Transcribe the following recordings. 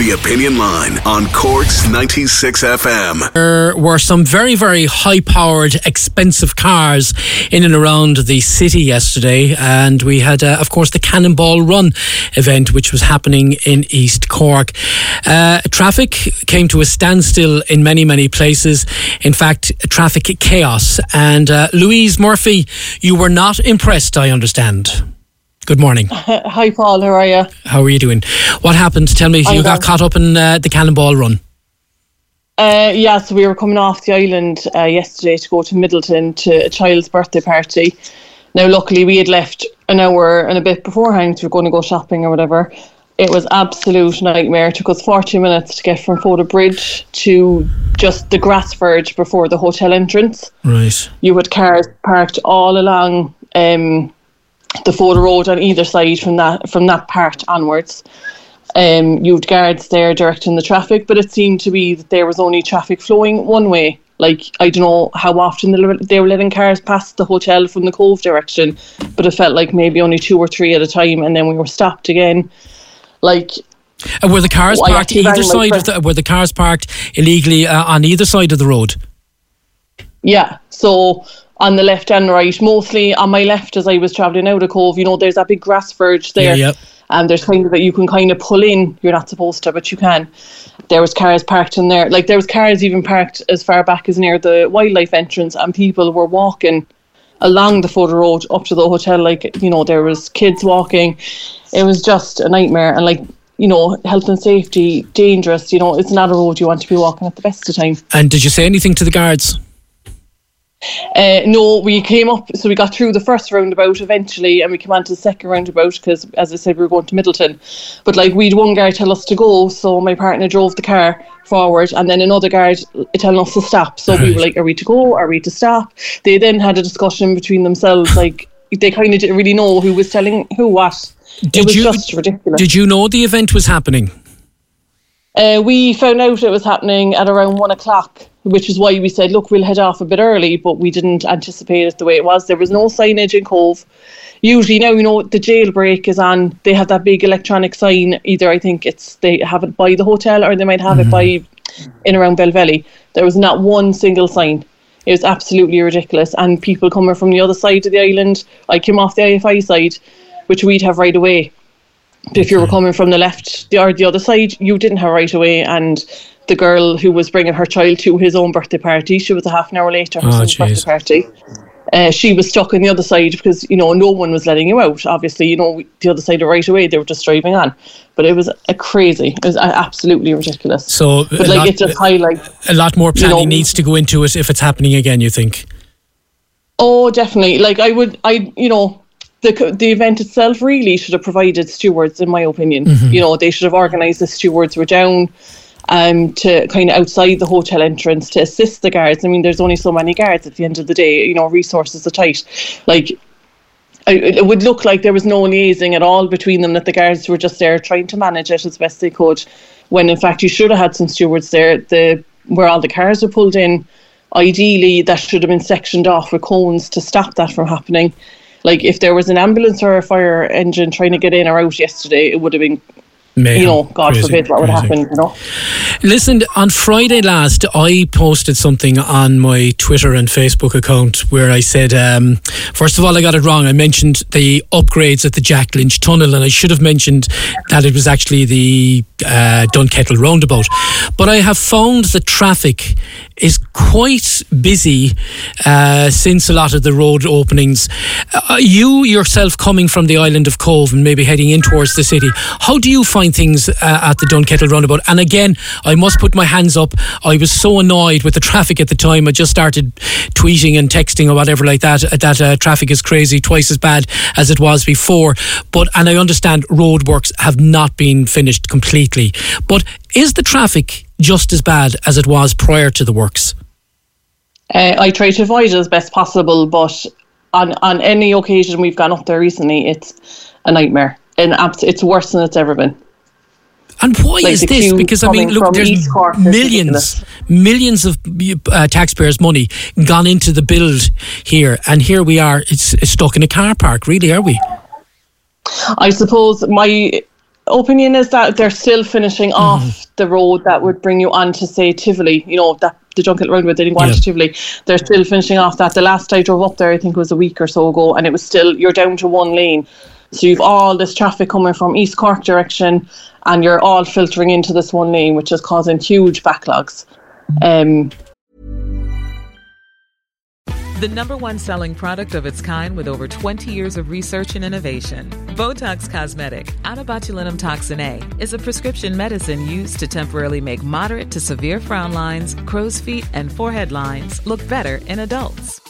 The Opinion Line on Cork's 96 FM. There were some very, very high powered, expensive cars in and around the city yesterday. And we had, uh, of course, the Cannonball Run event, which was happening in East Cork. Uh, traffic came to a standstill in many, many places. In fact, traffic chaos. And uh, Louise Murphy, you were not impressed, I understand. Good morning. Hi, Paul. How are you? How are you doing? What happened? Tell me, I'm you got caught up in uh, the Cannonball Run. Uh, yeah, so we were coming off the island uh, yesterday to go to Midleton to a child's birthday party. Now, luckily, we had left an hour and a bit beforehand. We were going to go shopping or whatever. It was absolute nightmare. It took us 40 minutes to get from Fota Bridge to just the grass verge before the hotel entrance. Right. You had cars parked all along um, the Fota Road on either side from that from that part onwards. Um, you had guards there directing the traffic, but it seemed to be that there was only traffic flowing one way. Like I don't know how often they were- they were letting cars pass the hotel from the Cobh direction, but it felt like maybe only two or three at a time, and then we were stopped again. Like And were the cars Well, parked either side of the? Were the cars parked illegally uh, on either side of the road? Yeah, so on the left and right, mostly on my left as I was travelling out of Cobh, you know, there's that big grass verge there. Yeah, yeah. And there's kind of that you can kind of pull in. You're not supposed to, but you can. There was cars parked in there. Like there was cars even parked as far back as near the wildlife entrance, and people were walking along the Fota Road up to the hotel. Like you know, there was kids walking. It was just a nightmare, and like you know, health and safety dangerous. You know, it's not a road you want to be walking at the best of time. And did you say anything to the guards? Uh, no, we came up, so we got through the first roundabout eventually, and we came on to the second roundabout because, as I said, we were going to Midleton. But like, we'd one guard tell us to go, so my partner drove the car forward, and then another guard telling us to stop. So we were like, "Are we to go? Are we to stop?" They then had a discussion between themselves, like they kind of didn't really know who was telling who what. Did it was you- just ridiculous. Did you know the event was happening? Uh, we found out it was happening at around one o'clock, which is why we said, look, we'll head off a bit early, but we didn't anticipate it the way it was. There was no signage in Cobh. Usually now, you know, the jailbreak is on. They have that big electronic sign. Either I think it's they have it by the hotel or they might have it by mm-hmm. in around Belvelly. There was not one single sign. It was absolutely ridiculous. And people coming from the other side of the island, I came off the IFI side, which we'd have right away But if you were coming from the left or the other side, you didn't have right away. And the girl who was bringing her child to his own birthday party, she was a half an hour late to her Oh, son's birthday party. Uh, she was stuck on the other side because you know no one was letting you out. Obviously, you know the other side of right away they were just driving on, but it was a crazy. It was absolutely ridiculous. So but like lot, it just highlights. a lot more you know- planning needs to go into it if it's happening again. You think? Oh, definitely. Like I would, I you know, the the event itself really should have provided stewards, in my opinion. You know, they should have organised the stewards were down, um, to kind of outside the hotel entrance to assist the guards. I mean, there's only so many guards at the end of the day. You know, resources are tight. Like. It would look like there was no liaising at all between them, that the guards were just there trying to manage it as best they could, when in fact you should have had some stewards there. The where all the cars were pulled in, ideally that should have been sectioned off with cones to stop that from happening. Like if there was an ambulance or a fire engine trying to get in or out yesterday, it would have been, Mayhem. you know, God Crazy, forbid what would crazy. happen, you know. Listen, on Friday last, I posted something on my Twitter and Facebook account where I said, um, first of all, I got it wrong. I mentioned the upgrades at the Jack Lynch Tunnel, and I should have mentioned that it was actually the uh, Dunkettle roundabout. But I have found the traffic is quite busy uh, since a lot of the road openings. Uh, you yourself coming from the island of Cobh and maybe heading in towards the city, how do you find things uh, at the Dunkettle roundabout? And again, must put my hands up. I was so annoyed with the traffic at the time. I just started tweeting and texting or whatever like that. uh, That uh, traffic is crazy, twice as bad as it was before. But and I understand roadworks have not been finished completely. But is the traffic just as bad as it was prior to the works? Uh, I try to avoid it as best possible, but on on any occasion we've gone up there recently, it's a nightmare. And it's worse than it's ever been. And why Like is this? Because I mean, look, there's East Cork is millions, millions of uh, taxpayers' money gone into the build here, and here we are. It's, it's stuck in a car park. Really, are we? I suppose my opinion is that they're still finishing mm-hmm. off the road that would bring you on to say Tivoli. You know that the Dunkettle Roundabout they didn't go yeah. to Tivoli. They're still finishing off that. The last I drove up there, I think it was a week or so ago, and it was still you're down to one lane. So you've all this traffic coming from East Cork direction, and you're all filtering into this one lane, which is causing huge backlogs. Um, the number one selling product of its kind with over 20 years of research and innovation. Botox Cosmetic, out toxin A, is a prescription medicine used to temporarily make moderate to severe frown lines, crow's feet, and forehead lines look better in adults.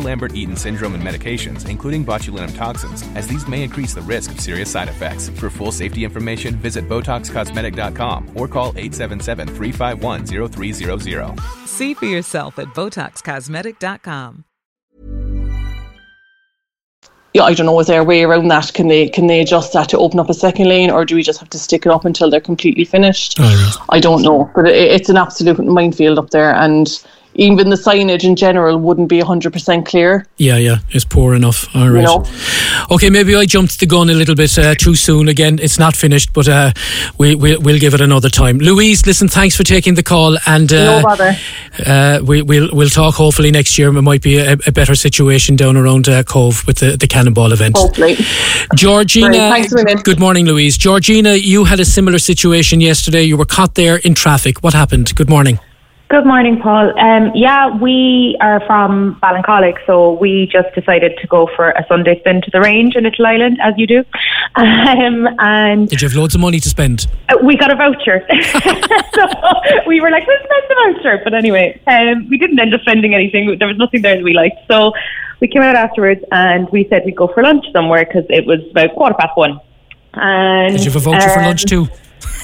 Lambert-Eaton syndrome and medications, including botulinum toxins, as these may increase the risk of serious side effects. For full safety information, visit BotoxCosmetic.com or call 877-351-0300. See for yourself at BotoxCosmetic.com. Yeah, I don't know. Is there a way around that? Can they can they adjust that to open up a second lane, or do we just have to stick it up until they're completely finished? Oh, I don't know, but it, it's an absolute minefield up there, and even the signage in general wouldn't be 100% clear. Yeah, yeah, it's poor enough. All right. You know? Okay, maybe I jumped the gun a little bit uh, too soon. Again, it's not finished, but uh, we, we, we'll give it another time. Louise, listen, thanks for taking the call. and uh, No bother. Uh, we, we'll, we'll talk hopefully next year. It might be a, a better situation down around uh, Cobh with the, the Cannonball event. Hopefully. Georgina, good morning, Louise. Georgina, you had a similar situation yesterday. You were caught there in traffic. What happened? Good morning. Good morning, Paul. Um, yeah, we are from Ballincollig, so we just decided to go for a Sunday spin to the range in Little Island, as you do. Um, and did you have loads of money to spend? Uh, we got a voucher, so we were like, let's spend the voucher. But anyway, um, we didn't end up spending anything. There was nothing there that we liked, so we came out afterwards and we said we'd go for lunch somewhere because it was about quarter past one. And did you have a voucher for lunch too?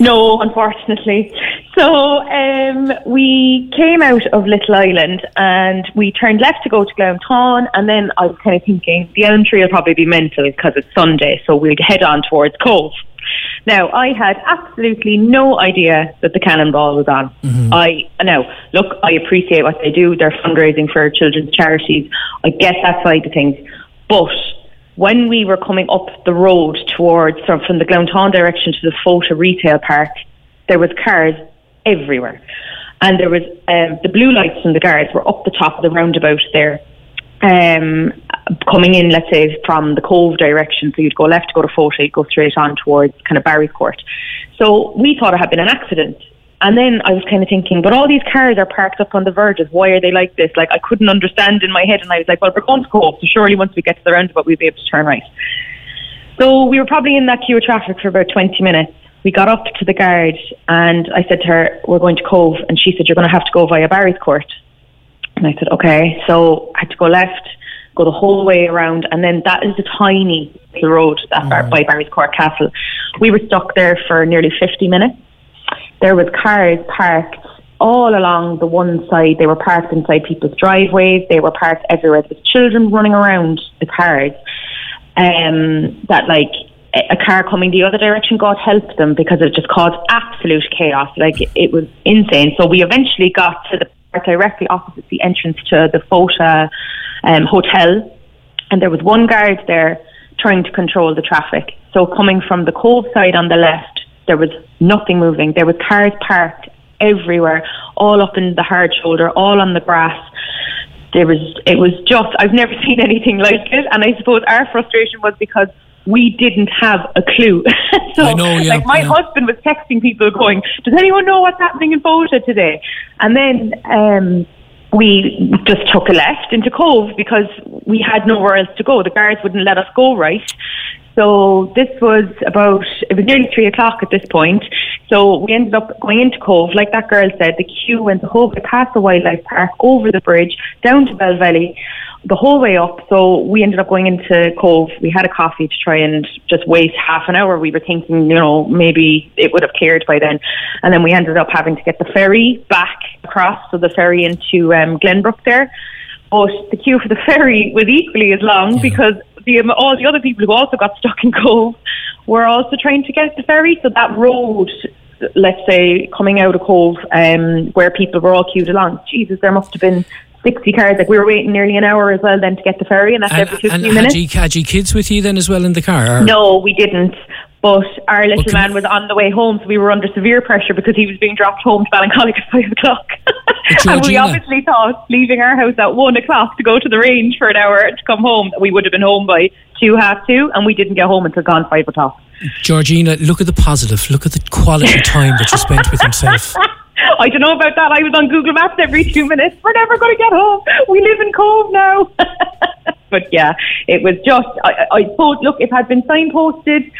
No, unfortunately. So um, we came out of Little Island and we turned left to go to Glounthaune, and then I was kind of thinking the elm tree will probably be mental because it's Sunday, so we'd head on towards Cobh. Now, I had absolutely no idea that the cannonball was on. Mm-hmm. I now look, I appreciate what they do. They're fundraising for children's charities. I get that side of things, but when we were coming up the road towards from, from the Glounthaune direction to the Fota retail park, there was cars everywhere. And there was um, the blue lights from the guards were up the top of the roundabout there. Um, coming in, let's say, from the Cobh direction, so you'd go left, go to Fota, you'd go straight on towards kind of Barry Court. So we thought it had been an accident. And then I was kind of thinking, but all these cars are parked up on the verges. Why are they like this? Like I couldn't understand in my head, and I was like, well, we're going to Cobh, so surely once we get to the roundabout, we'll be able to turn right. So we were probably in that queue of traffic for about 20 minutes. We got up to the guard, and I said to her, "We're going to Cobh. and she said, "You're going to have to go via Barry's Court." And I said, "Okay." So I had to go left, go the whole way around, and then that is a tiny little road that mm. by Barry's Court Castle. We were stuck there for nearly 50 minutes there was cars parked all along the one side. They were parked inside people's driveways. They were parked everywhere. There was children running around the cars. Um, that like a car coming the other direction, God help them because it just caused absolute chaos. Like it was insane. So we eventually got to the park directly opposite the entrance to the Fota um, hotel, and there was one guard there trying to control the traffic. So coming from the Cobh side on the left, there was nothing moving. There was cars parked everywhere, all up in the hard shoulder, all on the grass. There was, it was just, I've never seen anything like it. And I suppose our frustration was because we didn't have a clue. so, I know, yeah, like, my yeah. husband was texting people going, does anyone know what's happening in Fota today? And then, um, we just took a left into Cobh because we had nowhere else to go. The guards wouldn't let us go right. So this was about, it was nearly three o'clock at this point. So we ended up going into Cobh, like that girl said, the queue went the whole way past the wildlife park, over the bridge, down to Belvelly, the whole way up. So we ended up going into Cobh. We had a coffee to try and just waste half an hour. We were thinking, you know, maybe it would have cleared by then. And then we ended up having to get the ferry back across, so the ferry into um, Glenbrook there. But the queue for the ferry was equally as long because the, um, all the other people who also got stuck in Cobh were also trying to get the ferry. So that road, let's say, coming out of Cobh, um, where people were all queued along, Jesus, there must have been 60 cars. Like we were waiting nearly an hour as well then to get the ferry, and that's And, every 15 and minutes. had, you, had you kids with you then as well in the car? or- No, we didn't. But our little man was on the way home, so we were under severe pressure because he was being dropped home to Ballincollig at five o'clock. and we obviously thought leaving our house at one o'clock to go to the range for an hour to come home, we would have been home by two, half two, and we didn't get home until gone five o'clock. Georgina, look at the positive. Look at the quality time that you spent with himself. I don't know about that. I was on Google Maps every two minutes. We're never going to get home. We live in Cobh now. but yeah, it was just, I, I thought, look, if it had been signposted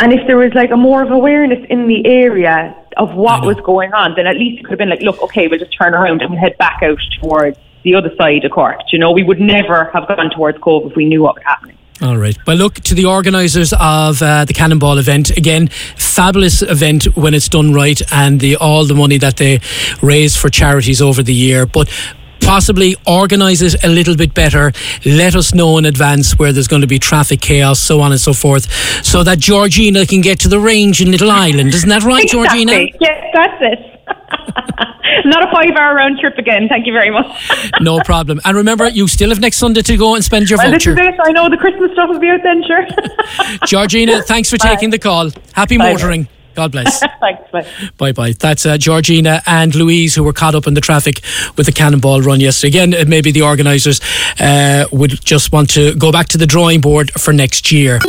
and if there was like a more of awareness in the area of what was going on, then at least it could have been like, look, okay, we'll just turn around and we'll head back out towards the other side of Cork. You know, we would never have gone towards Cobh if we knew what was happening. All right. Well, look to the organisers of uh, the Cannonball event again. Fabulous event when it's done right, and the all the money that they raise for charities over the year. But possibly organise it a little bit better. Let us know in advance where there's going to be traffic chaos, so on and so forth, so that Georgina can get to the range in Little Island. Isn't that right, Georgina? Exactly. Yes, that's it. Not a five hour round trip again. Thank you very much. No problem. And remember, you still have next Sunday to go and spend your Well, this voucher. is it. I know the Christmas stuff will be out then, sure. Georgina, thanks for Bye. taking the call. Happy Bye. motoring. God bless. Thanks, bye. Bye bye. That's uh, Georgina and Louise who were caught up in the traffic with the cannonball run yesterday. Again, maybe the organisers uh, would just want to go back to the drawing board for next year.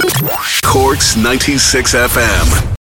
Corks 96 FM.